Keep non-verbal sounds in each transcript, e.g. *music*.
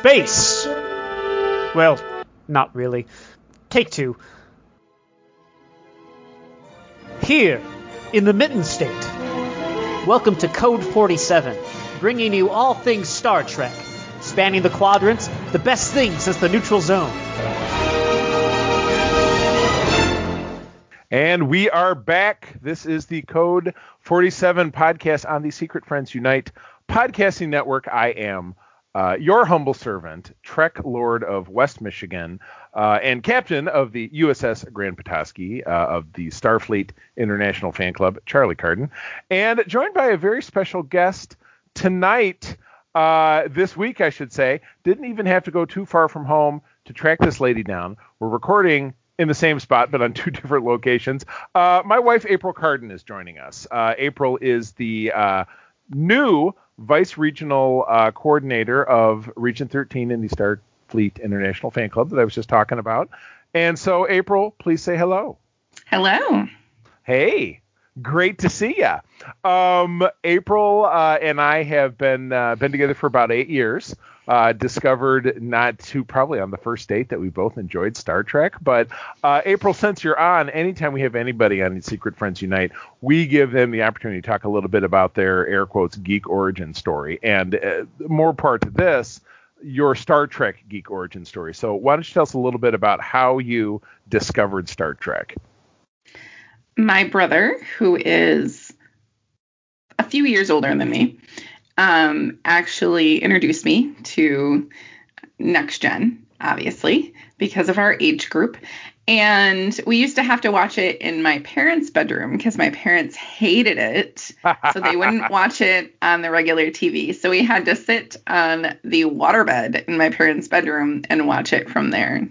space. Well, not really. Take two. Here, in the Mitten State. Welcome to Code 47, bringing you all things Star Trek, spanning the quadrants, the best thing since the neutral zone. And we are back. This is the Code 47 podcast on the Secret Friends Unite podcasting network. I am uh, your humble servant, Trek Lord of West Michigan, uh, and captain of the USS Grand Petoskey uh, of the Starfleet International Fan Club, Charlie Carden, and joined by a very special guest tonight, uh, this week, I should say. Didn't even have to go too far from home to track this lady down. We're recording in the same spot, but on *laughs* two different locations. Uh, my wife, April Carden, is joining us. Uh, April is the new vice regional uh, coordinator of Region 13 in the Starfleet International Fan Club that I was just talking about. And so, April, please say hello. Hello. Hey, great to see you. Um, April uh, and I have been uh, been together for about eight years uh, discovered not too probably on the first date that we both enjoyed Star Trek. But uh, April, since you're on, anytime we have anybody on Secret Friends Unite, we give them the opportunity to talk a little bit about their air quotes geek origin story. And uh, more part to this, your Star Trek geek origin story. So why don't you tell us a little bit about how you discovered Star Trek? My brother, who is a few years older than me, um, actually introduced me to Next Gen, obviously, because of our age group. And we used to have to watch it in my parents' bedroom because my parents hated it. so they wouldn't *laughs* watch it on the regular TV. So we had to sit on the waterbed in my parents' bedroom and watch it from there.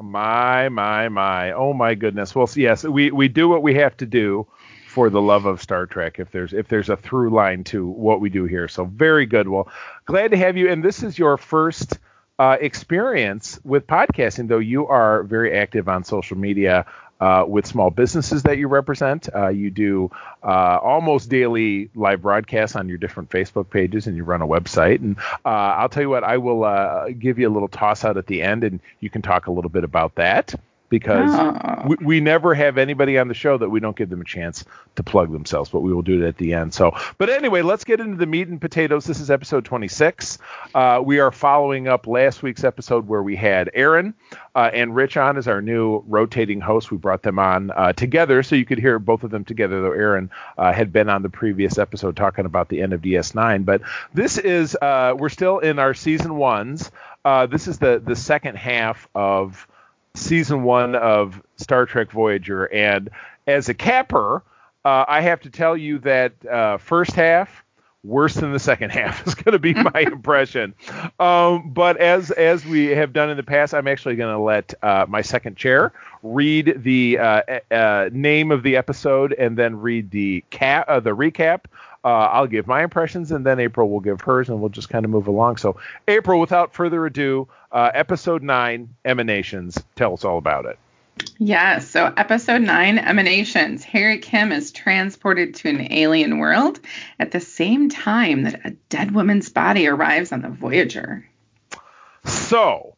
My, my, my. Oh, my goodness. Well, yes, we, we do what we have to do for the love of Star Trek. If there's if there's a through line to what we do here, so very good. Well, glad to have you. And this is your first uh, experience with podcasting, though you are very active on social media. Uh, with small businesses that you represent. Uh, you do uh, almost daily live broadcasts on your different Facebook pages, and you run a website. And uh, I'll tell you what, I will uh, give you a little toss out at the end, and you can talk a little bit about that because oh. we, we, never have anybody on the show that we don't give them a chance to plug themselves, but we will do it at the end. So, but anyway, let's get into the meat and potatoes. This is episode 26. Uh, we are following up last week's episode where we had Aaron uh, and Rich on as our new rotating host. We brought them on uh, together so you could hear both of them together, though Aaron uh, had been on the previous episode talking about the end of DS9. But this is, uh, we're still in our season ones. Uh, this is the, the second half of season one of Star Trek Voyager. And as a capper, uh, I have to tell you that uh, first half worse than the second *laughs* half is going to be my *laughs* impression. Um, but as as we have done in the past, I'm actually going to let uh, my second chair read the uh, uh, name of the episode and then read the cap uh, the recap. Uh, I'll give my impressions and then April will give hers and we'll just kind of move along. So April, without further ado, uh, episode nine, emanations. Tell us all about it. Yeah, so episode nine, Emanations. Harry Kim is transported to an alien world at the same time that a dead woman's body arrives on the Voyager. So,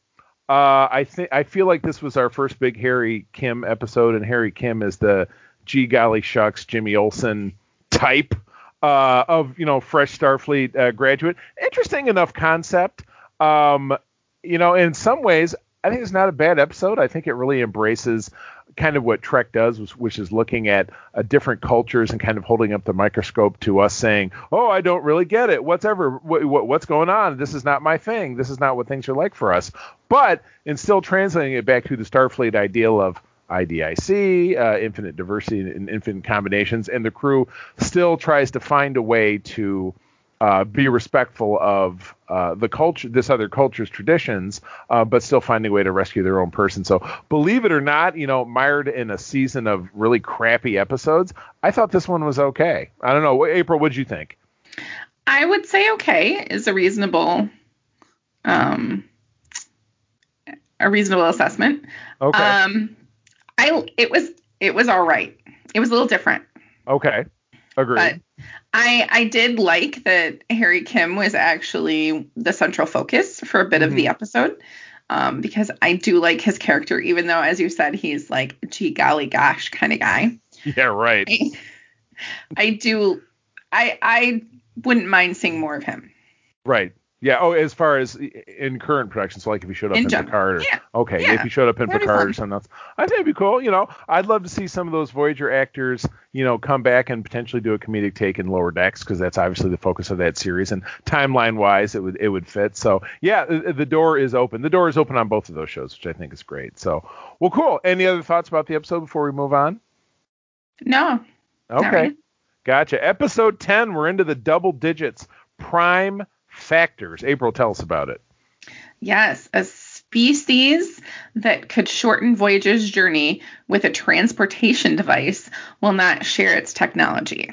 uh, I think I feel like this was our first big Harry Kim episode, and Harry Kim is the gee golly shucks Jimmy Olsen type uh, of you know fresh Starfleet uh, graduate. Interesting enough concept. Um, you know, in some ways, I think it's not a bad episode. I think it really embraces kind of what Trek does, which is looking at uh, different cultures and kind of holding up the microscope to us, saying, "Oh, I don't really get it. What's ever what, what's going on? This is not my thing. This is not what things are like for us." But in still translating it back to the Starfleet ideal of IDIC, uh, infinite diversity and infinite combinations, and the crew still tries to find a way to uh, be respectful of uh, the culture, this other culture's traditions, uh, but still finding a way to rescue their own person. So, believe it or not, you know, mired in a season of really crappy episodes, I thought this one was okay. I don't know, April, what'd you think? I would say okay is a reasonable, um, a reasonable assessment. Okay. Um, I it was it was all right. It was a little different. Okay. Agreed. But I I did like that Harry Kim was actually the central focus for a bit of the episode. Um, because I do like his character, even though, as you said, he's like, gee, golly gosh kind of guy. yeah, right. I, I do, I I wouldn't mind seeing more of him. Right. Yeah. Oh, as far as in current production, so like if he showed up In in. Picard, or, Yeah. okay, Yeah. if he showed up in That'd Picard or something else, I think it'd be cool. You know, I'd love to see some of those Voyager actors, you know, come back and potentially do a comedic take in Lower Decks because that's obviously the focus of that series, and timeline wise, it would it would fit. So yeah, the, the door is open. The door is open on both of those shows, which I think is great. So well, cool. Any other thoughts about the episode before we move on? No, Okay. really. Gotcha. Episode 10, we're into the double digits. Prime factors. April, tell us about it. Yes, a species that could shorten Voyager's journey with a transportation device will not share its technology.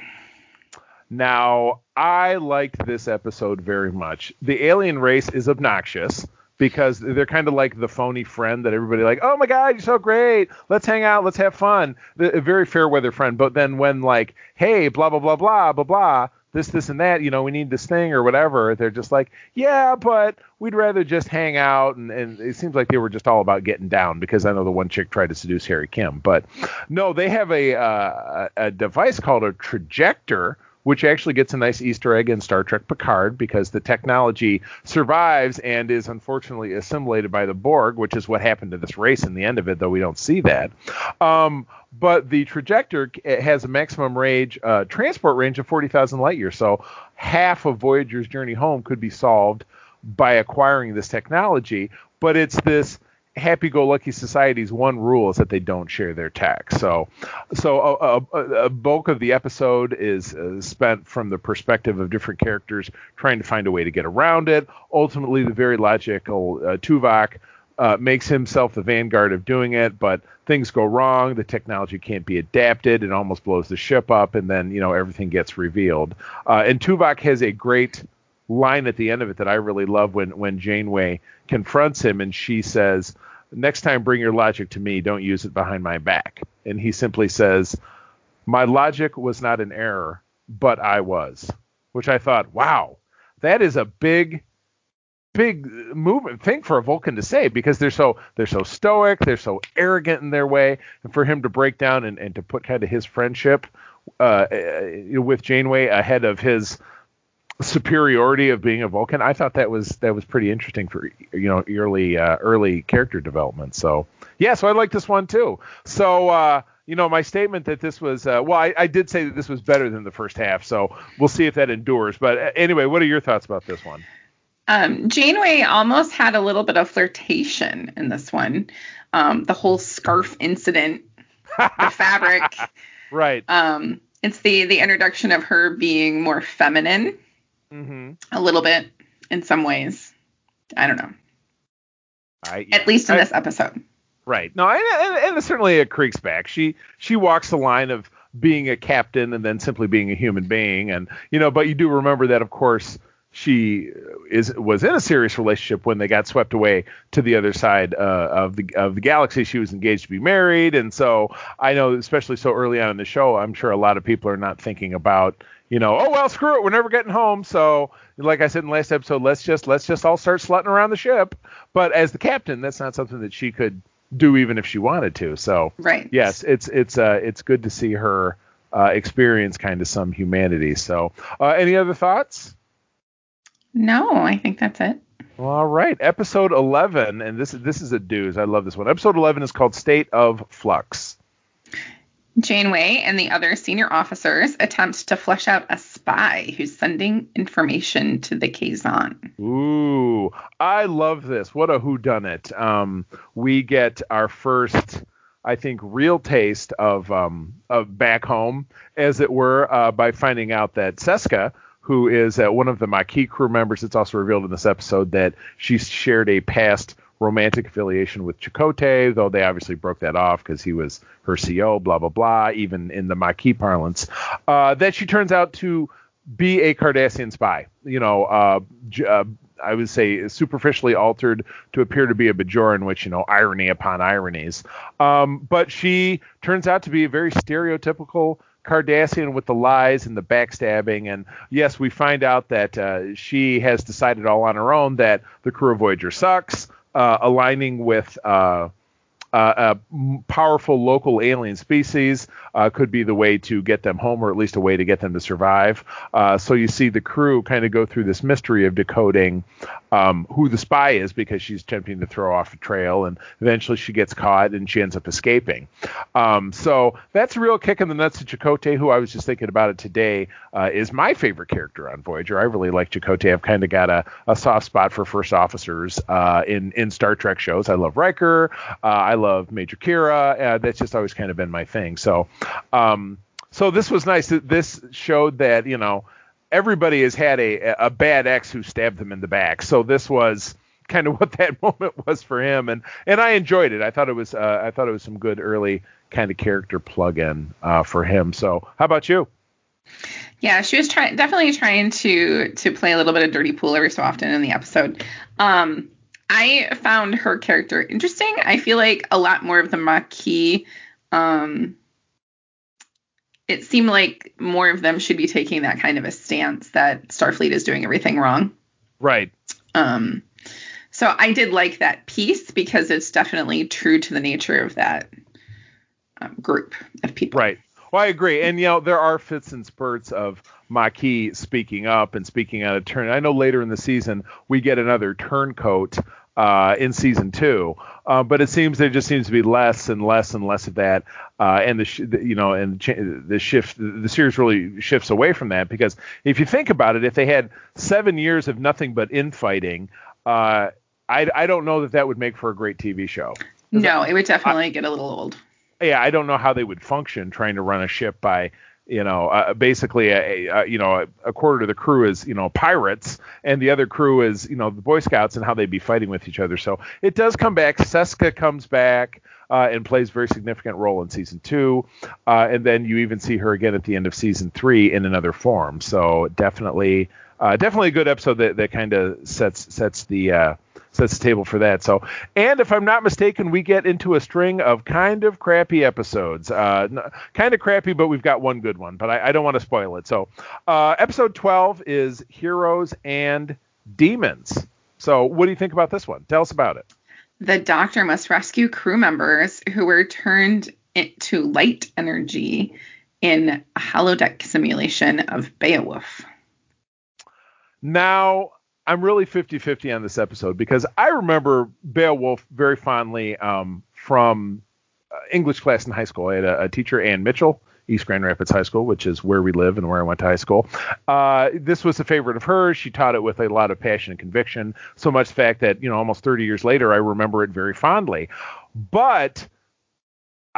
Now, I liked this episode very much. The alien race is obnoxious because they're kind of like the phony friend that everybody like, oh my god, you're so great. Let's hang out, let's have fun. The, a very fair weather friend. But then when like, hey, blah blah blah blah blah blah, this this and that, you know, we need this thing or whatever, they're just like, yeah, but we'd rather just hang out. And, and it seems like they were just all about getting down because I know the one chick tried to seduce Harry Kim, but no, they have a uh, a device called a trajector which actually gets a nice Easter egg in Star Trek Picard because the technology survives and is unfortunately assimilated by the Borg, which is what happened to this race in the end of it, though we don't see that. Um, but the trajector has a maximum range, uh, transport range of 40,000 light years. So half of Voyager's journey home could be solved by acquiring this technology. But it's this happy-go-lucky society's one rule is that they don't share their tech. So, so a, a, a bulk of the episode is uh, spent from the perspective of different characters trying to find a way to get around it. Ultimately, the very logical uh, Tuvok uh, makes himself the vanguard of doing it, but things go wrong. The technology can't be adapted. It almost blows the ship up, and then you know everything gets revealed. Uh, and Tuvok has a great line at the end of it that I really love when when Janeway confronts him and she says, "Next time, bring your logic to me. Don't use it behind my back." And he simply says, "My logic was not an error, but I was," which I thought, wow, that is a big big movement thing for a Vulcan to say because they're so they're so stoic, they're so arrogant in their way, and for him to break down and, and to put kind of his friendship uh, uh, with Janeway ahead of his superiority of being a Vulcan, I thought that was that was pretty interesting for you know early uh, early character development. So yeah, so I like this one too. So uh, you know my statement that this was uh, well, I, I did say that this was better than the first half. So we'll see if that endures. But uh, anyway, what are your thoughts about this one? Um, Janeway almost had a little bit of flirtation in this one. Um, the whole scarf incident, the *laughs* fabric. Right. Um, it's the the introduction of her being more feminine Mm-hmm. a little bit in some ways. I don't know. I, At least in I- this episode. Right. No, and, and, and certainly it creaks back. She she walks the line of being a captain and then simply being a human being, and you know, but you do remember that, of course, she is was in a serious relationship when they got swept away to the other side uh, of the of the galaxy. She was engaged to be married, and so I know, especially so early on in the show, I'm sure a lot of people are not thinking about. You know, oh well, screw it, we're never getting home. So, like I said in the last episode, let's just let's just all start slutting around the ship. But as the captain, that's not something that she could do even if she wanted to. So, Right. yes, it's it's uh it's good to see her uh, experience kind of some humanity. So, uh, any other thoughts? No, I think that's it. All right, episode 11, and this this is a dooz. I love this one. Episode 11 is called State of Flux. Janeway and the other senior officers attempt to flush out a spy who's sending information to the Kazon. Ooh, I love this. What a whodunit. Um, we get our first, I think, real taste of um, of back home, as it were, uh, by finding out that Seska, who is uh, one of the Maquis crew members, it's also revealed in this episode that she shared a past romantic affiliation with Chakotay, though they obviously broke that off because he was her CO, blah, blah, blah, even in the Maquis parlance, uh, that she turns out to be a Cardassian spy. You know, uh, uh, I would say superficially altered to appear to be a Bajoran, which, you know, irony upon ironies. Um, but she turns out to be a very stereotypical Cardassian with the lies and the backstabbing. And yes, we find out that uh, she has decided all on her own that the crew of Voyager sucks, uh, aligning with uh, uh, a powerful local alien species uh, could be the way to get them home, or at least a way to get them to survive. Uh, so you see the crew kind of go through this mystery of decoding um, who the spy is because she's attempting to throw off a trail, and eventually she gets caught and she ends up escaping. Um, so that's a real kick in the nuts to Chakotay, who I was just thinking about it today, uh, is my favorite character on Voyager. I really like Chakotay. I've kind of got a, a soft spot for first officers uh, in in Star Trek shows. I love Riker. Uh, I love Major Kira. Uh, that's just always kind of been my thing. So, um, so this was nice. This showed that you know everybody has had a a bad ex who stabbed them in the back. So this was kind of *laughs* what that moment was for him, and and I enjoyed it. I thought it was uh, I thought it was some good early kind of character plug-in uh, for him. So how about you? Yeah, she was trying definitely trying to to play a little bit of dirty pool every so often in the episode. Um, I found her character interesting. I feel like a lot more of the Maquis. Um, it seemed like more of them should be taking that kind of a stance that Starfleet is doing everything wrong. Right. Um, so I did like that piece because it's definitely true to the nature of that um, group of people. Right. Well, I agree. And, you know, there are fits and spurts of Maquis speaking up and speaking out of turn. I know later in the season we get another turncoat uh, in season two. Uh, but it seems there just seems to be less and less and less of that, uh, and the sh- you know and the shift the series really shifts away from that because if you think about it, if they had seven years of nothing but infighting, uh, I I don't know that that would make for a great TV show. No, it would definitely I, get a little old. Yeah, I don't know how they would function trying to run a ship by you know, uh, basically a, a, you know a, a, quarter of the crew is you know pirates, and the other crew is you know the Boy Scouts, and how they'd be fighting with each other. So it does come back. Seska comes back. Uh, and plays a very significant role in season two, uh, and then you even see her again at the end of season three in another form. So definitely, uh, definitely a good episode that, that kind of sets sets the uh, sets the table for that. So, and if I'm not mistaken, we get into a string of kind of crappy episodes. Uh, kind of crappy, but we've got one good one. But I, I don't want to spoil it. So, uh, episode 12 is Heroes and Demons. So, what do you think about this one? Tell us about it. The doctor must rescue crew members who were turned into light energy in a holodeck simulation of Beowulf. Now, I'm really 50-50 on this episode because I remember Beowulf very fondly um, from uh, English class in high school. I had a, a, teacher, Ann Mitchell, East Grand Rapids High School, which is where we live and where I went to high school. Uh, this was a favorite of hers. She taught it with a lot of passion and conviction, so much fact that you know almost 30 years later I remember it very fondly. But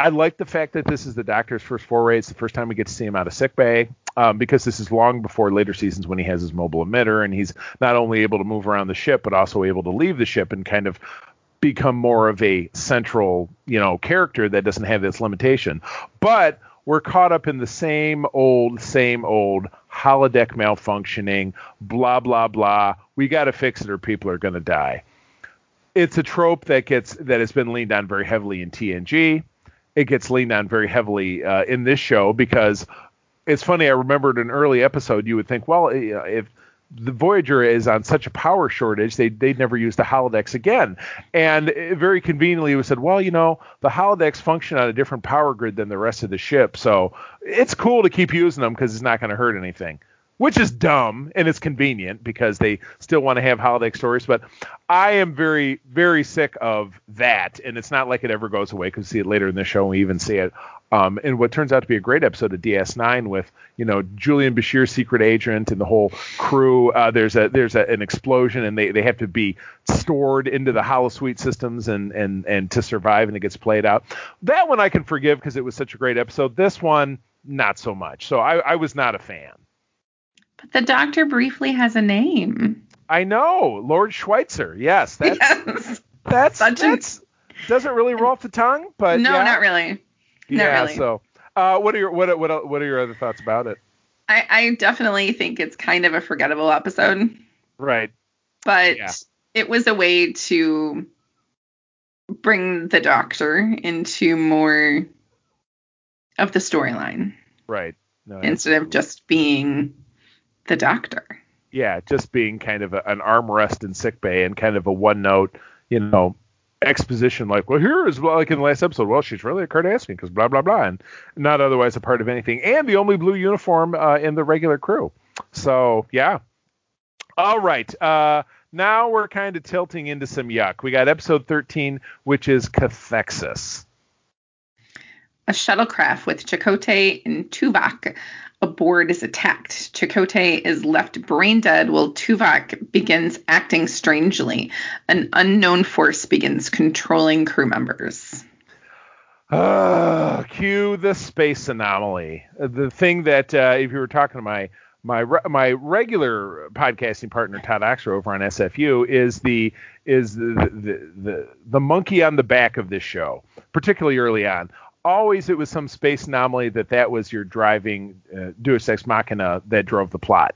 I like the fact that this is the doctor's first foray. It's the first time we get to see him out of sick bay um, because this is long before later seasons when he has his mobile emitter and he's not only able to move around the ship but also able to leave the ship and kind of become more of a central, you know, character that doesn't have this limitation. But we're caught up in the same old, same old holodeck malfunctioning, blah blah blah. We got to fix it or people are going to die. It's a trope that gets that has been leaned on very heavily in TNG. It gets leaned on very heavily uh, in this show because it's funny. I remembered an early episode. You would think, well, if the Voyager is on such a power shortage, they they'd never use the holodecks again. And very conveniently, we said, well, you know, the holodecks function on a different power grid than the rest of the ship, so it's cool to keep using them because it's not going to hurt anything which is dumb and it's convenient because they still want to have holiday stories. But I am very, very sick of that, and it's not like it ever goes away because we see it later in the show. And we even see it um, in what turns out to be a great episode of DS9 with you know Julian Bashir, secret agent, and the whole crew. Uh, there's a there's a, an explosion, and they, they have to be stored into the holosuite systems and and and to survive, and it gets played out. That one I can forgive because it was such a great episode. This one, not so much. So I, I was not a fan. But the doctor briefly has a name. I know, Lord Schweitzer. Yes, that's yes. that's Such that's a... doesn't really roll off the tongue, but no, yeah. not really. Not yeah. Really. So, uh, what are your what what what are your other thoughts about it? I, I definitely think it's kind of a forgettable episode. Right. But yeah. it was a way to bring the doctor into more of the storyline. Right. no. instead of just being the doctor. Yeah, just being kind of a, an armrest in sick bay and kind of a one note, you know, exposition like, well, here is well, like in the last episode, well, she's really a Cardassian because blah blah blah, and not otherwise a part of anything, and the only blue uniform uh, in the regular crew. So yeah. All right. Uh, now we're kind of tilting into some yuck. We got episode 13, which is Cathexis. A shuttlecraft with Chakotay and Tuvok aboard is attacked. Chakotay is left brain dead while Tuvok begins acting strangely. An unknown force begins controlling crew members. Uh, cue the space anomaly. The thing that, uh, if you were talking to my my my regular podcasting partner Todd Oxer over on SFU is the is the, the the the monkey on the back of this show, particularly early on always it was some space anomaly that that was your driving uh, Deus Ex Machina that drove the plot.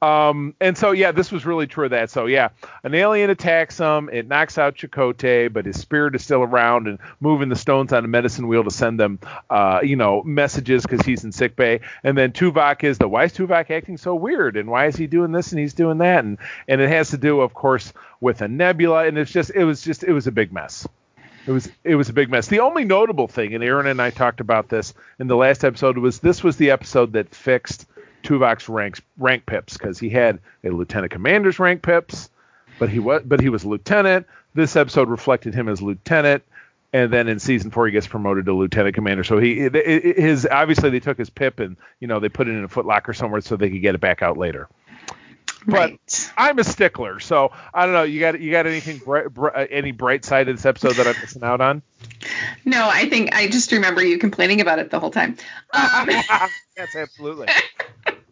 Um, and so yeah, this was really true of that. So yeah, an alien attacks him, it knocks out Chakotay, but his spirit is still around and moving the stones on a medicine wheel to send them, uh, you know, messages because he's in sick bay. And then Tuvok is the why is Tuvok acting so weird and why is he doing this and he's doing that and and it has to do, of course, with a nebula and it's just it was just it was a big mess. It was it was a big mess. The only notable thing, and Aaron and I talked about this in the last episode, was this was the episode that fixed Tuvok's ranks rank pips because he had a lieutenant commander's rank pips, but he was but he was lieutenant. This episode reflected him as lieutenant, and then in season four he gets promoted to lieutenant commander. So he his obviously they took his pip and you know they put it in a footlocker somewhere so they could get it back out later. But right. I'm a stickler, so I don't know. You got you got anything bright, bright, any bright side of this episode that I'm missing out on? No, I think I just remember you complaining about it the whole time. Um, *laughs* yes, absolutely.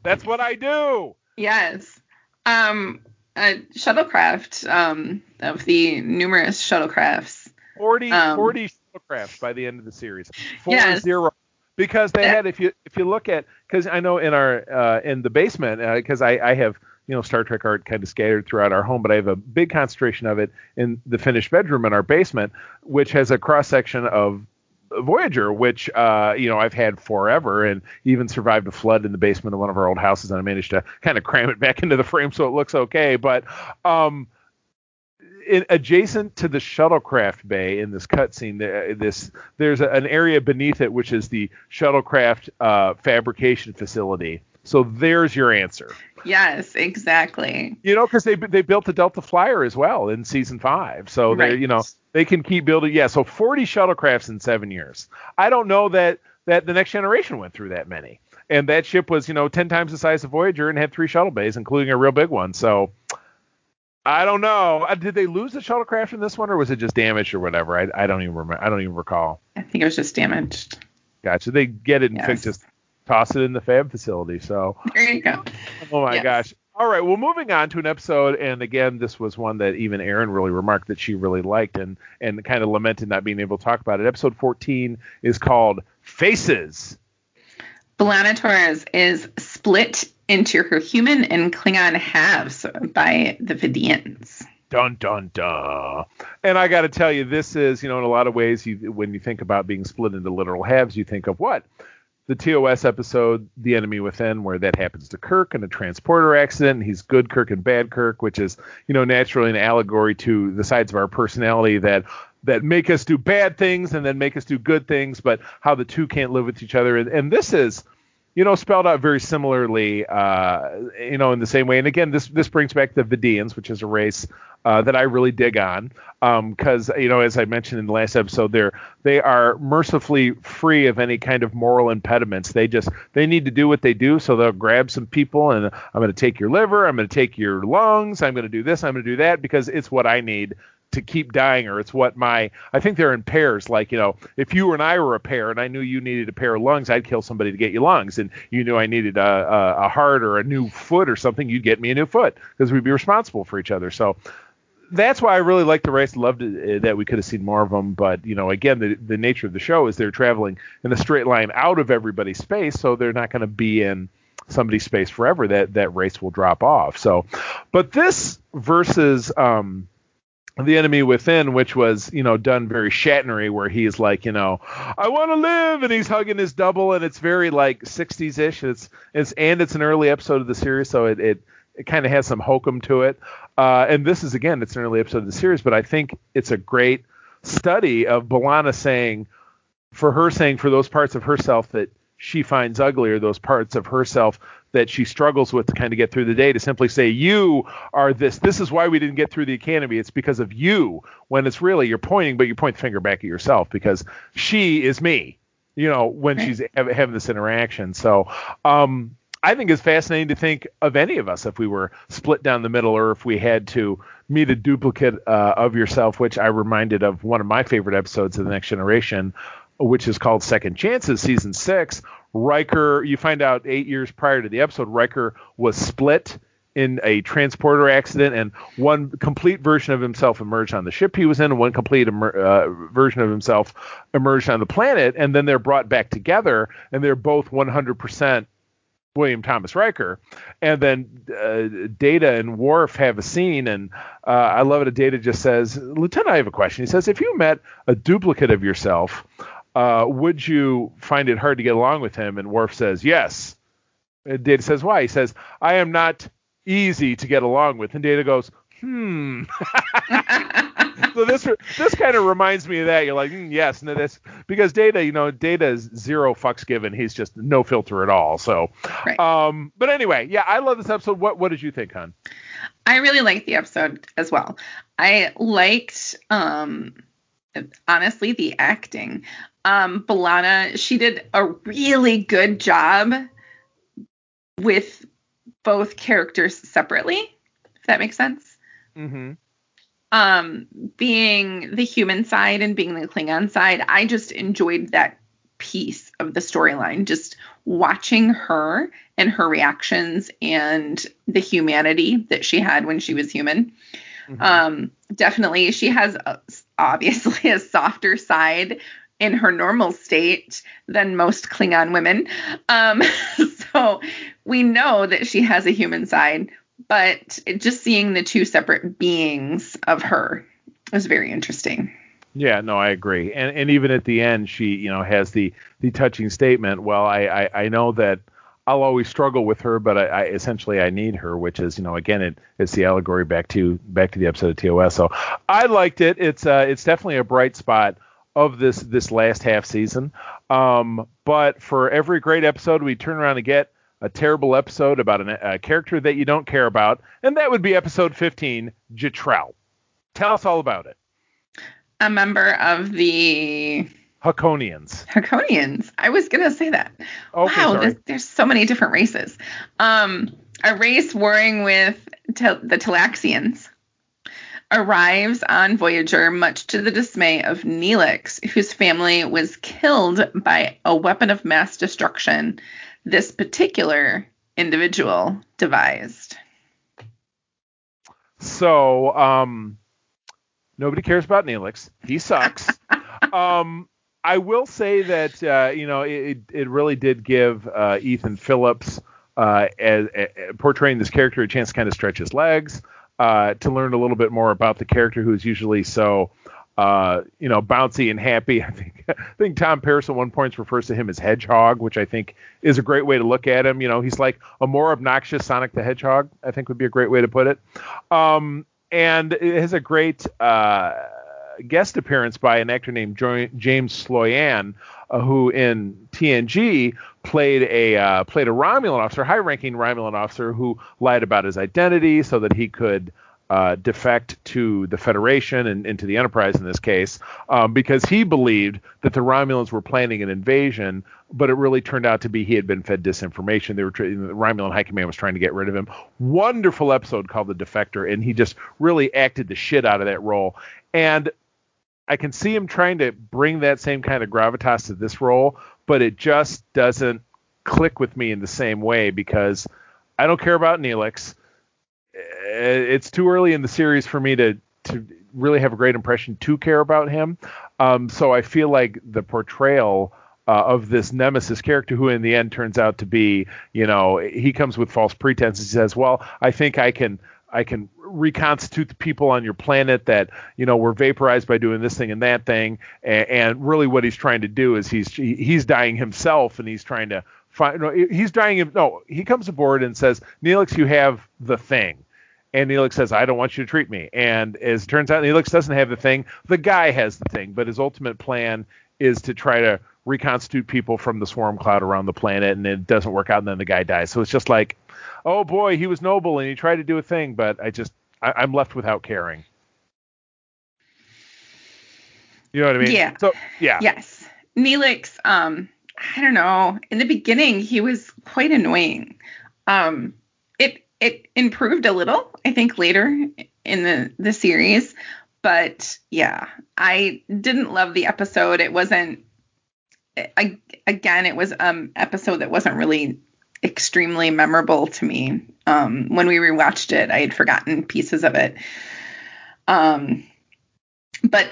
That's what I do. Yes. Um, a shuttlecraft um, of the numerous shuttlecrafts. 40, um, 40 shuttlecrafts by the end of the series. Four yes. zero because they had if you if you look at because I know in our uh, in the basement because uh, I I have you know Star Trek art kind of scattered throughout our home, but I have a big concentration of it in the finished bedroom in our basement, which has a cross section of Voyager, which uh, you know I've had forever, and even survived a flood in the basement of one of our old houses, and I managed to kind of cram it *laughs* back into the frame so it looks okay. But um, in, adjacent to the shuttlecraft bay in this cutscene, this there's an area beneath it which is the shuttlecraft uh, fabrication facility. So there's your answer. Yes, exactly. You know, because they they built the Delta Flyer as well in season five, so right. they you know they can keep building. Yeah, so 40 shuttlecrafts in seven years. I don't know that that the next generation went through that many, and that ship was you know 10 times the size of Voyager and had three shuttle bays, including a real big one. So I don't know. Uh, did they lose the shuttlecraft in this one, or was it just damaged or whatever? I, I don't even remember. I don't even recall. I think it was just damaged. Gotcha. They get it and yes. fix it toss it in the fab facility. So there you go. Oh my yes. gosh. All right. Well, moving on to an episode, and again, this was one that even Erin really remarked that she really liked, and and kind of lamented not being able to talk about it. Episode 14 is called Faces. Torres is split into her human and Klingon halves by the Vidians. Dun dun dun. And I got to tell you, this is, you know, in a lot of ways, you, when you think about being split into literal halves, you think of what? The TOS episode, The Enemy Within, where that happens to Kirk in a transporter accident. And he's good Kirk and bad Kirk, which is, you know, naturally an allegory to the sides of our personality that that make us do bad things and then make us do good things, but how the two can't live with each other. And, and this is you know, spelled out very similarly, uh, you know, in the same way. And again, this this brings back the Vidians, which is a race uh, that I really dig on, because um, you know, as I mentioned in the last episode, they're they are mercifully free of any kind of moral impediments. They just they need to do what they do, so they'll grab some people and I'm going to take your liver, I'm going to take your lungs, I'm going to do this, I'm going to do that because it's what I need to keep dying or it's what my I think they're in pairs. Like you know if you and I were a pair and I knew you needed a pair of lungs I'd kill somebody to get you lungs. And you knew I needed a, a, a heart or a new foot or something you'd get me a new foot because we'd be responsible for each other. So that's why I really like the race. Loved it, uh, that we could have seen more of them but you know again the the nature of the show is they're traveling in a straight line out of everybody's space so they're not going to be in somebody's space forever. That that race will drop off. So but this versus um the enemy within which was you know done very shatnery where he's like you know i want to live and he's hugging his double and it's very like 60s ish it's it's and it's an early episode of the series so it it, it kind of has some hokum to it. Uh, and this is again it's an early episode of the series but i think it's a great study of B'Elanna saying for her saying for those parts of herself that she finds ugly or those parts of herself that she struggles with to kind of get through the day to simply say you are this this is why we didn't get through the academy it's because of you when it's really you're pointing but you point the finger back at yourself because she is me you know when right. she's having this interaction so um I think it's fascinating to think of any of us if we were split down the middle or if we had to meet a duplicate uh, of yourself, which I reminded of one of my favorite episodes of The Next Generation, which is called Second Chances, season six. Riker, you find out eight years prior to the episode, Riker was split in a transporter accident, and one complete version of himself emerged on the ship he was in, and one complete emer- uh, version of himself emerged on the planet, and then they're brought back together, and they're both 100% William Thomas Riker, and then uh, Data and Worf have a scene, and uh, I love it. Data just says, "Lieutenant, I have a question." He says, "If you met a duplicate of yourself, uh, would you find it hard to get along with him? And Worf says, yes. And Data says, why? He says, I am not easy to get along with. And Data goes, hmm. *laughs* so this this kind of reminds me of that. You're like, mm, yes, no, this because Data, you know, Data is zero fucks given. He's just no filter at all. So, right. um, but anyway, yeah, I love this episode. What what did you think, hon? I really liked the episode as well. I liked um honestly the acting. Um, B'Elanna, she did a really good job with both characters separately, if that makes sense. Mm-hmm. Um, being the human side and being the Klingon side, I just enjoyed that piece of the storyline. Just watching her and her reactions and the humanity that she had when she was human. Mm-hmm. Um, definitely, she has a, obviously a softer side in her normal state than most Klingon women. Um, *laughs* so we know that she has a human side, but just seeing the two separate beings of her was very interesting. Yeah, no, I agree. And and even at the end, she you know has the the touching statement. Well, I I, I know that I'll always struggle with her, but I, I, essentially I need her, which is you know again it, it's the allegory back to back to the episode of TOS. So I liked it. It's uh it's definitely a bright spot of this this last half season. Um, but for every great episode, we turn around and get a terrible episode about an, a character that you don't care about, and that would be episode 15, Jetrel. Tell us all about it. A member of the Haakonians. Haakonians. I was gonna say that. Okay, wow, there's, there's, so many different races. Um, a race warring with te- the Talaxians arrives on Voyager, much to the dismay of Neelix, whose family was killed by a weapon of mass destruction. This particular individual devised. So, um, nobody cares about Neelix. He sucks. *laughs* um, I will say that uh, you know it, it really did give uh, Ethan Phillips uh, as, as, portraying this character a chance to kind of stretch his legs, uh, to learn a little bit more about the character who's usually so uh, you know bouncy and happy. *laughs* I think I think Tom Paris at one point refers to him as Hedgehog, which I think is a great way to look at him. You know, he's like a more obnoxious Sonic the Hedgehog. I think would be a great way to put it. Um, and it has a great uh, guest appearance by an actor named James Sloyan, uh, who in TNG played a uh, played a Romulan officer, high-ranking Romulan officer who lied about his identity so that he could uh, defect to the Federation and into the Enterprise in this case, um, because he believed that the Romulans were planning an invasion, but it really turned out to be he had been fed disinformation. They were the Romulan High Command was trying to get rid of him. Wonderful episode called The Defector, and he just really acted the shit out of that role. And I can see him trying to bring that same kind of gravitas to this role, but it just doesn't click with me in the same way because I don't care about Neelix. Eh, it's too early in the series for me to to really have a great impression to care about him. Um, so I feel like the portrayal uh, of this nemesis character, who in the end turns out to be, you know, he comes with false pretenses. He says, "Well, I think I can I can reconstitute the people on your planet that you know were vaporized by doing this thing and that thing, and, and really what he's trying to do is he's he's dying himself and he's trying to find. No, he's dying him. No, he comes aboard and says, Neelix, you have the thing. And Neelix says, I don't want you to treat me. And as it turns out, Neelix doesn't have the thing. The guy has the thing, but his ultimate plan is to try to reconstitute people from the swarm cloud around the planet, and it doesn't work out, and then the guy dies. So it's just like, oh boy, he was noble and he tried to do a thing, but I just I, I'm left without caring. You know what I mean? Yeah. So yeah. Yes. Neelix, um, I don't know. In the beginning, he was quite annoying. Um, it it improved a little, I think, later in the the series. But yeah, I didn't love the episode. It wasn't. I, again, it was um episode that wasn't really extremely memorable to me. Um, when we rewatched it, I had forgotten pieces of it. Um, but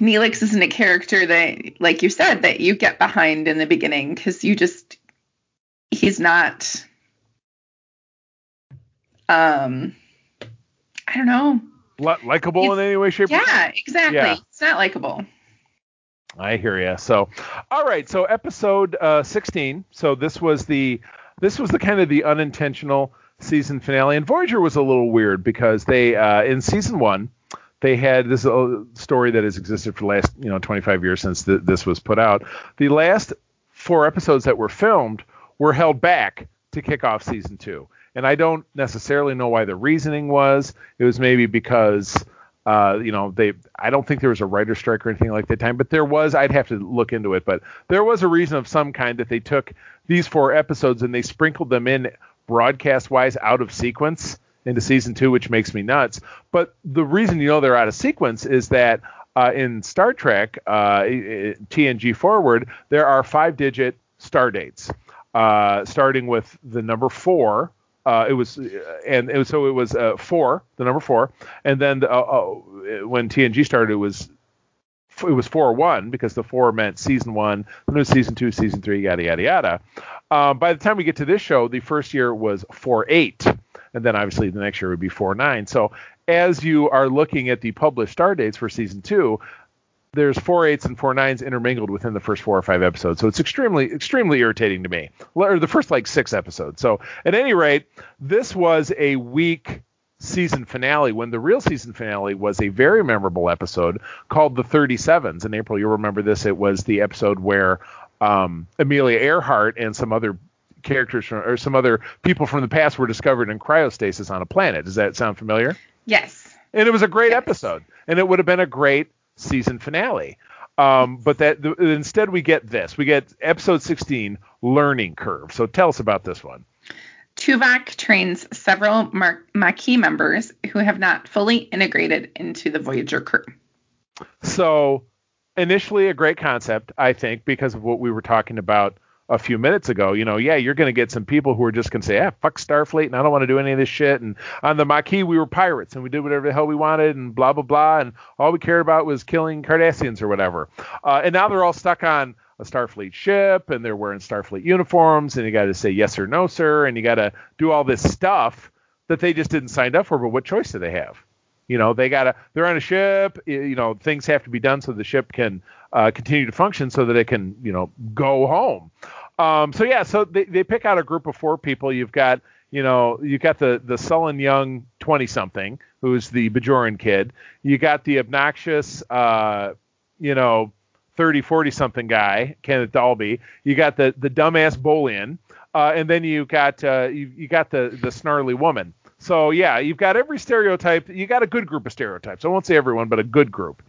Neelix isn't a character that, like you said, that you get behind in the beginning because you just he's not. Um, I don't know. Li- likable in any way, shape, or form? Yeah, exactly. Yeah. It's not likable. I hear you. So, all right. So, episode uh, 16. So this was the this was the kind of the unintentional season finale, and Voyager was a little weird because they uh, in season one they had this story that has existed for the last you know 25 years since th- this was put out. The last four episodes that were filmed were held back to kick off season two, and I don't necessarily know why the reasoning was. It was maybe because uh, you know, they I don't think there was a writer strike or anything like that time, but there was. I'd have to look into it, but there was a reason of some kind that they took these four episodes and they sprinkled them in broadcast wise out of sequence into season two, which makes me nuts. But the reason you know they're out of sequence is that uh, in Star Trek uh, TNG Forward, there are five digit star dates, uh, starting with the number four. Uh, it was, and it was, so it was uh, four, the number four, and then uh, uh, when TNG started, it was it was four one because the four meant season one, then it was season two, season three, yada yada yada. By the time we get to this show, the first year was four eight, and then obviously the next year would be four nine. So as you are looking at the published star dates for season two, there's four eights and four nines intermingled within the first four or five episodes. So it's extremely, extremely irritating to me. Or the first like six episodes. So at any rate, this was a weak season finale when the real season finale was a very memorable episode called the 37s. In April, you'll remember this. It was the episode where um, Amelia Earhart and some other characters from, or some other people from the past were discovered in cryostasis on a planet. Does that sound familiar? Yes. And it was a great Yes. episode, and it would have been a great season finale. Um, but that the, instead we get this. We get episode 16, learning curve. So tell us about this one. Tuvok trains several Mar- Maquis members who have not fully integrated into the Voyager crew. So initially a great concept, I think, because of what we were talking about a few minutes ago. You know, yeah, you're going to get some people who are just going to say, ah, fuck Starfleet, and I don't want to do any of this shit. And on the Maquis, we were pirates, and we did whatever the hell we wanted, and blah blah blah, and all we cared about was killing Cardassians or whatever. Uh, and now they're all stuck on a Starfleet ship, and they're wearing Starfleet uniforms, and you got to say yes or no, sir, and you got to do all this stuff that they just didn't sign up for. But what choice do they have? You know, they gotta they're on a ship. You know, things have to be done so the ship can uh, continue to function so that it can you know go home. Um, so yeah, so they, they pick out a group of four people. You've got you know you've got the the sullen young twenty something who's the Bajoran kid. You got the obnoxious uh, you know 30 40 something guy Kenneth Dalby. You got the the dumbass Bolian. Uh, and then you got uh, you, you got the the snarly woman. So yeah, you've got every stereotype. You got a good group of stereotypes. I won't say everyone, but a good group.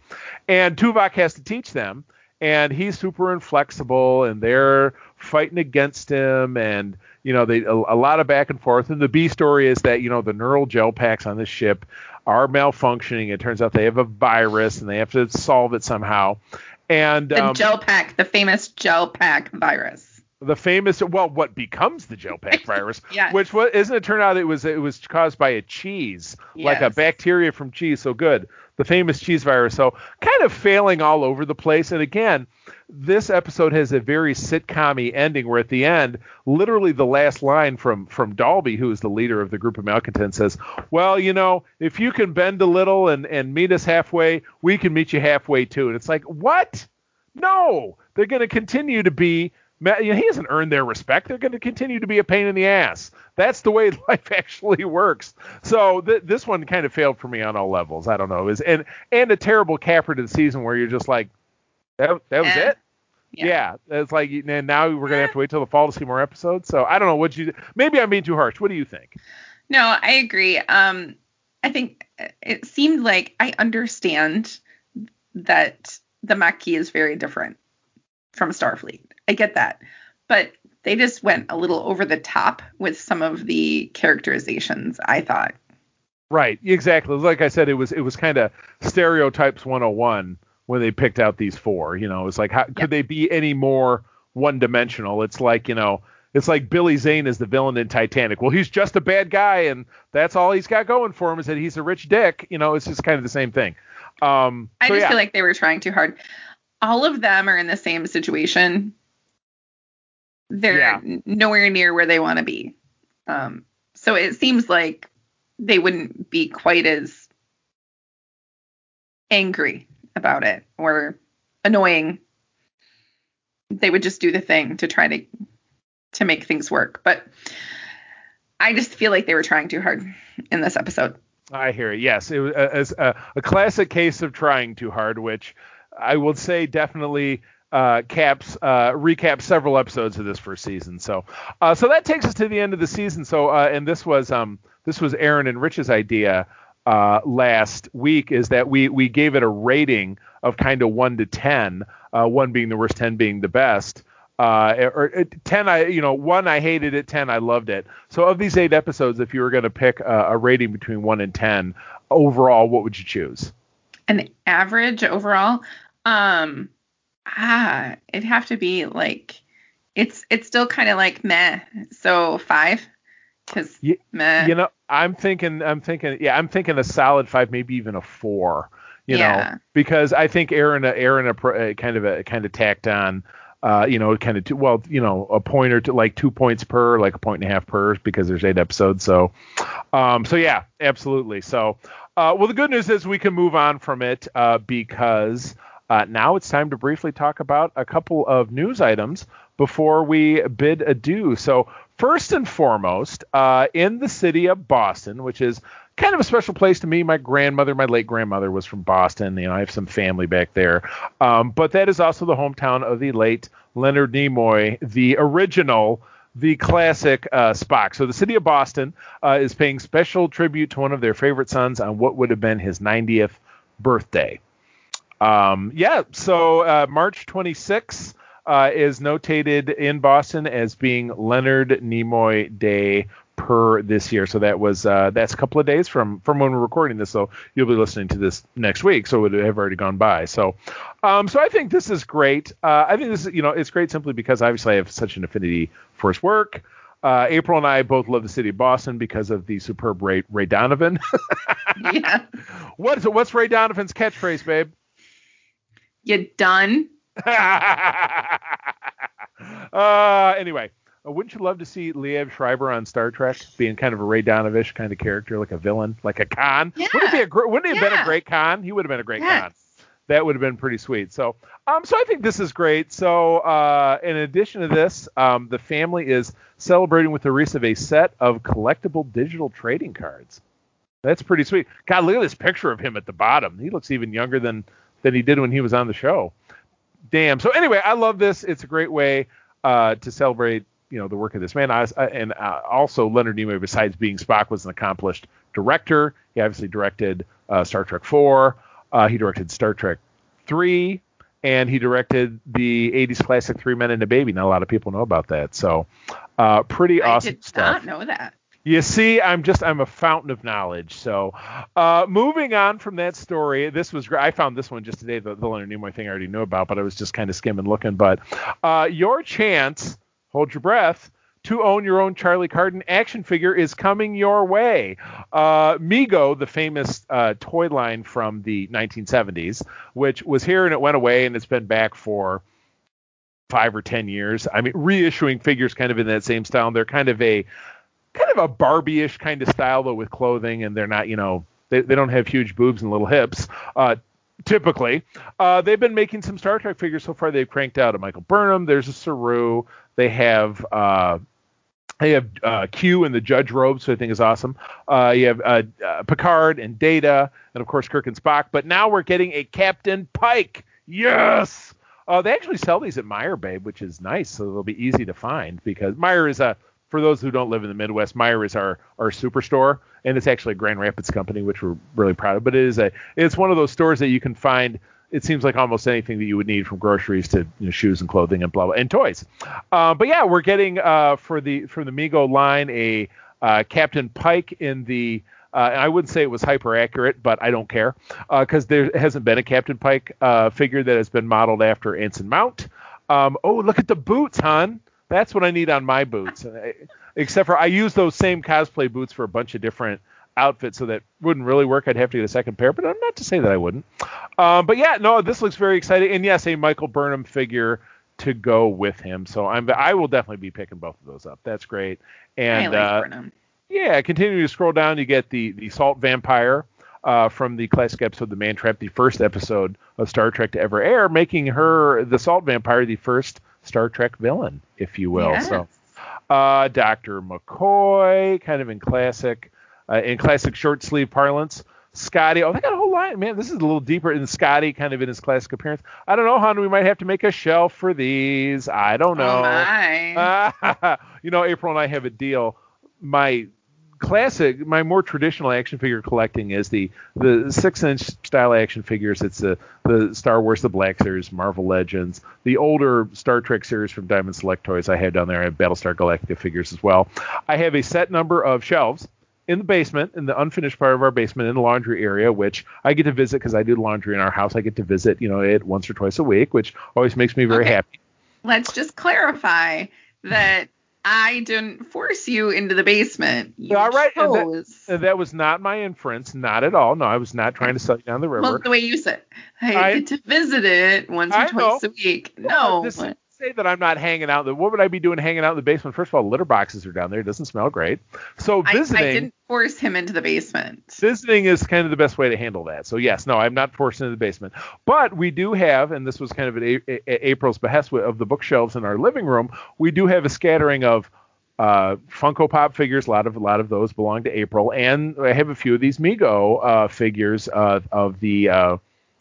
And Tuvok has to teach them, and he's super inflexible, and they're fighting against him, and you know they a, a lot of back and forth. And the B story is that you know the neural gel packs on this ship are malfunctioning. It turns out they have a virus, and they have to solve it somehow. And The um, gel pack, the famous gel pack virus. The famous well what becomes the gel pack *laughs* virus Yes. which was isn't it turned out it was it was caused by a cheese like a bacteria from cheese so good the famous cheese virus. So kind of failing all over the place. And again, this episode has a very sitcom ending where at the end, literally the last line from from Dalby, who is the leader of the group of malcontents, says, Well, you know, if you can bend a little and, and meet us halfway, we can meet you halfway too. And it's like, what? No, they're going to continue to be he hasn't earned their respect. They're going to continue to be a pain in the ass. That's the way *laughs* life actually works. So th- this one kind of failed for me on all levels. I don't know. Is and and a terrible capper to the season where you're just like, that that was it. Yeah. yeah. it's like and now we're gonna have to wait till the fall to see more episodes. So I don't know what you. Maybe I'm being too harsh. What do you think? No, I agree. Um, I think it seemed like I understand that the Maquis is very different from Starfleet. I get that. But they just went a little over the top with some of the characterizations, I thought. Right, exactly. Like I said, it was it was kind of stereotypes 101 when they picked out these four. You know, it's like how could they be any more one dimensional? It's like, you know, it's like Billy Zane is the villain in Titanic. Well, he's just a bad guy, and that's all he's got going for him is that he's a rich dick. You know, it's just kind of the same thing. Um, I so, just yeah. feel like they were trying too hard. All of them are in the same situation they're yeah. nowhere near where they want to be. Um, so it seems like they wouldn't be quite as angry about it or annoying. They would just do the thing to try to to make things work. But I just feel like they were trying too hard in this episode. I hear it. Yes, it was a, a, a classic case of trying too hard, which I will say definitely uh, caps uh, several episodes of this first season. So uh, so that takes us to the end of the season. So uh, and this was um this was Aaron and Rich's idea uh, last week is that we we gave it a rating of kind of one to ten, uh, one being the worst, ten being the best. or ten, I you know one I hated it, ten I loved it. So of these eight episodes, if you were going to pick a, a rating between one and ten overall, what would you choose? An average overall. Um, ah, it'd have to be like it's it's still kind of like meh. So five, because meh. You know, I'm thinking, I'm thinking, yeah, I'm thinking a solid five, maybe even a four. You yeah. know, because I think Aaron, Aaron, a, a kind of a kind of tacked on. Uh, you know, kind of two, well, you know, a point or two, like two points per, like a point and a half per, because there's eight episodes. So, um, so yeah, absolutely. So, uh, well, the good news is we can move on from it, uh, because uh, now it's time to briefly talk about a couple of news items before we bid adieu. So, first and foremost, uh, in the city of Boston, which is kind of a special place to me. My grandmother, my late grandmother, was from Boston. You know, I have some family back there. Um, but that is also the hometown of the late Leonard Nimoy, the original the classic uh, Spock. So the city of Boston uh, is paying special tribute to one of their favorite sons on what would have been his 90th birthday. Um, yeah, so uh, March 26th uh, is notated in Boston as being Leonard Nimoy Day per this year. So that was uh, that's a couple of days from from when we're recording this. So you'll be listening to this next week, so it would have already gone by. So um, so I think this is great. Uh, I think this is you know it's great simply because obviously I have such an affinity for his work. Uh, April and I both love the city of Boston because of the superb Ray, Ray Donovan. *laughs* yeah. What's what's Ray Donovan's catchphrase, babe? You done? *laughs* uh, anyway, uh, wouldn't you love to see Liev Schreiber on Star Trek being kind of a Ray Donovish kind of character, like a villain, like a Khan? Yeah. Wouldn't, it be a, wouldn't he have yeah. been a great Khan? He would have been a great yes. Khan. That would have been pretty sweet. So, um, so I think this is great. So, uh, in addition to this, um, the family is celebrating with the release of a set of collectible digital trading cards. That's pretty sweet. God, look at this picture of him at the bottom. He looks even younger than than he did when he was on the show. Damn. So anyway, I love this. It's a great way uh, to celebrate, you know, the work of this man. I, I, and uh, also Leonard Nimoy, besides being Spock, was an accomplished director. He obviously directed uh, Star Trek Four. Uh, he directed Star Trek Three, and he directed the '80s classic Three Men and a Baby. Not a lot of people know about that. So, uh, pretty I awesome stuff. I did not know that. You see, I'm just I'm a fountain of knowledge. So, uh, moving on from that story, this was. I found this one just today. The, the Leonard Nimoy thing I already knew about, but I was just kind of skimming looking. But uh, your chance, hold your breath, to own your own Charlie Carden action figure is coming your way. Uh, Mego, the famous uh, toy line from the 1970s, which was here and it went away and it's been back for five or ten years. I mean, reissuing figures kind of in that same style. They're kind of a kind of a Barbie-ish kind of style though with clothing, and they're not, you know, they, they don't have huge boobs and little hips. Uh, typically, uh, they've been making some Star Trek figures so far. They've cranked out a Michael Burnham. There's a Saru. They have uh, they have uh, Q in the judge robes, so I think is awesome. Uh, you have uh, uh, Picard and Data, and of course Kirk and Spock. But now we're getting a Captain Pike. Yes. Uh, they actually sell these at Meijer Babe, which is nice, so they'll be easy to find because Meijer is a for those who don't live in the Midwest, Meijer is our our superstore, and it's actually a Grand Rapids company, which we're really proud of. But it is a it's one of those stores that you can find. It seems like almost anything that you would need from groceries to you know, shoes and clothing and blah blah and toys. Uh, but yeah, we're getting uh, for the for the Mego line a uh, Captain Pike in the uh, I wouldn't say it was hyper accurate, but I don't care because uh, there hasn't been a Captain Pike uh, figure that has been modeled after Anson Mount. Um, oh, look at the boots, hon. That's what I need on my boots. Except for I use those same cosplay boots for a bunch of different outfits, so that wouldn't really work. I'd have to get a second pair, but I'm not to say that I wouldn't. Um, but yeah, no, this looks very exciting, and yes, a Michael Burnham figure to go with him. So I'm I will definitely be picking both of those up. That's great. And uh, yeah, continuing to scroll down, you get the the Salt Vampire. Uh, from the classic episode The Man Trap, the first episode of Star Trek to ever air, making her the Salt Vampire the first Star Trek villain, if you will. Yes. So, uh, Dr. McCoy, kind of in classic, uh, in classic short sleeve parlance. Scotty, oh, they got a whole line, man. This is a little deeper in Scotty, kind of in his classic appearance. I don't know, hon. We might have to make a shelf for these. I don't know. Oh my. *laughs* you know, April and I have a deal. My classic, my more traditional action figure collecting is the the six inch style action figures. It's the the Star Wars, the Black Series, Marvel Legends, the older Star Trek series from Diamond Select Toys. I have down there. I have Battlestar Galactica figures as well. I have a set number of shelves in the basement, in the unfinished part of our basement, in the laundry area, which I get to visit because I do laundry in our house. I get to visit, you know, it once or twice a week, which always makes me very okay. happy. Let's just clarify that I didn't force you into the basement. You all right, chose. That, that, was not my inference, not at all. No, I was not trying to sell you down the river. Well, the way you said, I, I get to visit it once or I twice know. a week. No, this, say that I'm not hanging out. That what would I be doing hanging out in the basement? First of all, litter boxes are down there. It doesn't smell great. So visiting. I, I, didn't force him into the basement. Visiting is kind of the best way to handle that. So yes, no, I'm not forced into the basement. But we do have, and this was kind of at a- a- April's behest of the bookshelves in our living room. We do have a scattering of uh, Funko Pop figures. A lot of a lot of those belong to April, and I have a few of these Mego uh, figures uh, of the uh,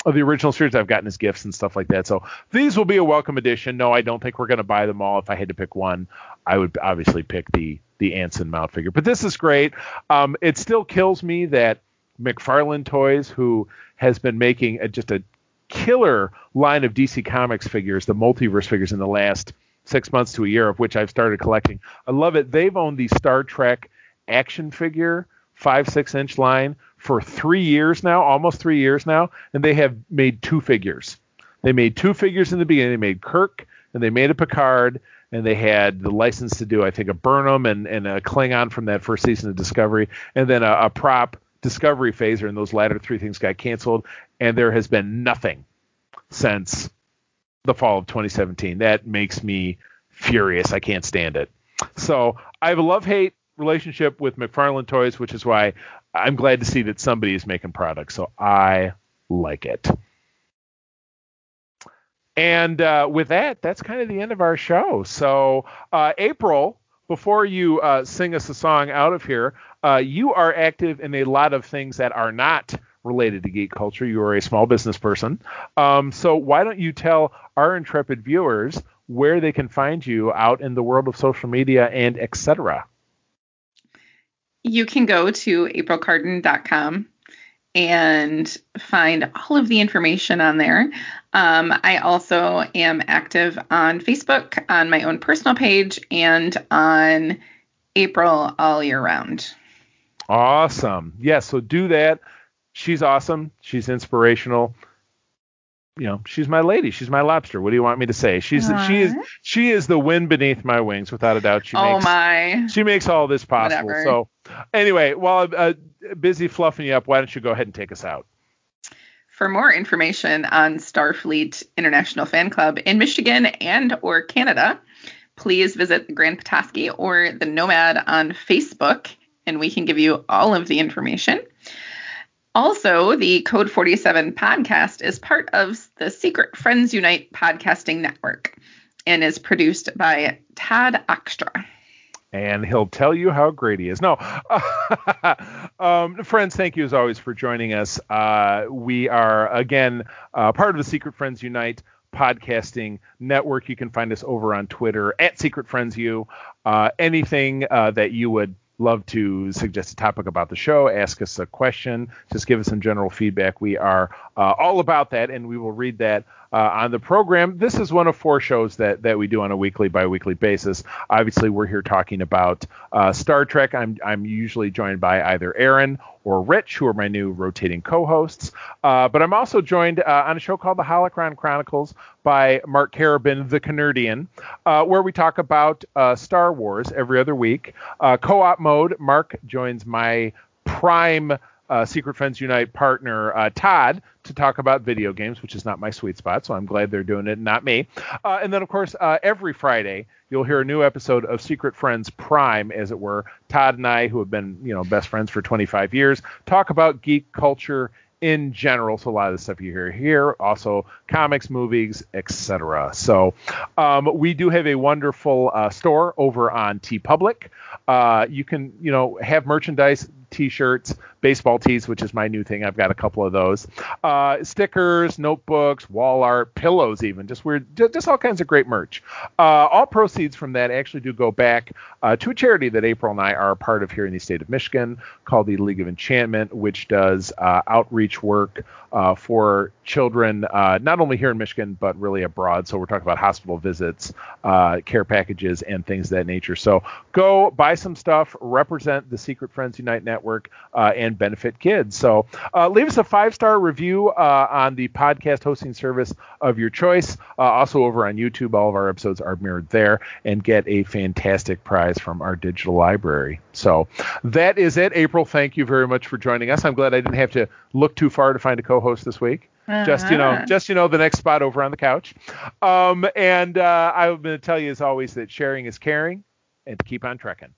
of the original series I've gotten as gifts and stuff like that. So these will be a welcome addition. No, I don't think we're going to buy them all. If I had to pick one, I would obviously pick the the Anson Mount figure. But this is great. Um, it still kills me that McFarlane Toys, who has been making a, just a killer line of DC Comics figures, the multiverse figures in the last six months to a year, of which I've started collecting. I love it. They've owned the Star Trek action figure five six inch line for three years now, almost three years now, and they have made two figures. They made two figures in the beginning. They made Kirk and they made a Picard, and they had the license to do, I think, a Burnham and, and a Klingon from that first season of Discovery, and then a, a prop Discovery phaser, and those latter three things got canceled, and there has been nothing since the fall of 2017. That makes me furious. I can't stand it. So I have a love hate relationship with McFarlane Toys, which is why I'm glad to see that somebody is making products. So I like it. And uh, with that, that's kind of the end of our show. So, uh, April, before you uh, sing us a song out of here, uh, you are active in a lot of things that are not related to geek culture. You are a small business person. Um, so, why don't you tell our intrepid viewers where they can find you out in the world of social media and etc.? You can go to aprilcarden.com and find all of the information on there. Um, I also am active on Facebook on my own personal page and on April all year round. Awesome. Yes, yeah, so do that. She's awesome. She's inspirational. You know, she's my lady. She's my lobster. What do you want me to say? She's she is she is the wind beneath my wings, without a doubt. She oh makes, my. She makes all this possible. Whatever. So, anyway, while I'm uh, busy fluffing you up, why don't you go ahead and take us out? For more information on Starfleet International Fan Club in Michigan and or Canada, please visit the Grand Petoskey or the Nomad on Facebook, and we can give you all of the information. Also, the Code 47 podcast is part of the Secret Friends Unite podcasting network and is produced by Todd Oxtra. and he'll tell you how great he is. No, *laughs* um, friends, thank you as always for joining us. Uh, we are again uh, part of the Secret Friends Unite podcasting network. You can find us over on Twitter at Secret Friends U. Uh, anything uh, that you would love to suggest a topic about the show, ask us a question, just give us some general feedback. We are uh, all about that, and we will read that uh, on the program. This is one of four shows that that we do on a weekly, bi-weekly basis. Obviously, we're here talking about uh, Star Trek. I'm I'm usually joined by either Aaron or Rich, who are my new rotating co-hosts. Uh, but I'm also joined uh, on a show called The Holocron Chronicles by Mark Carabin, the Canardian, uh, where we talk about uh, Star Wars every other week. Co-op mode. Mark joins my prime uh, Secret Friends Unite partner uh, Todd to talk about video games, which is not my sweet spot. So I'm glad they're doing it, not me. Uh, and then, of course, uh, every Friday you'll hear a new episode of Secret Friends Prime, as it were. Todd and I, who have been you know best friends for 25 years, talk about geek culture in general. So a lot of the stuff you hear here, also comics, movies, etc. So um, we do have a wonderful uh, store over on TeePublic. Uh, you can you know have merchandise, T-shirts, baseball tees, which is my new thing. I've got a couple of those. Uh, stickers, notebooks, wall art, pillows, even just weird, just, just all kinds of great merch. Uh, all proceeds from that actually do go back uh, to a charity that April and I are a part of here in the state of Michigan called the League of Enchantment, which does uh, outreach work uh, for children, uh, not only here in Michigan but really abroad. So we're talking about hospital visits, care packages, and things of that nature. So go buy some stuff, represent the Secret Friends Unite Network, uh, and benefit kids. So uh, leave us a five star review uh, on the podcast hosting service of your choice. Uh, also over on YouTube, all of our episodes are mirrored there, and get a fantastic prize from our digital library. So that is it. April, thank you very much for joining us. I'm glad I didn't have to look too far to find a co-host this week. Just you know, Uh-huh. just you know, the next spot over on the couch. Um, and uh, I'm going to tell you as always that sharing is caring, and keep on trekking.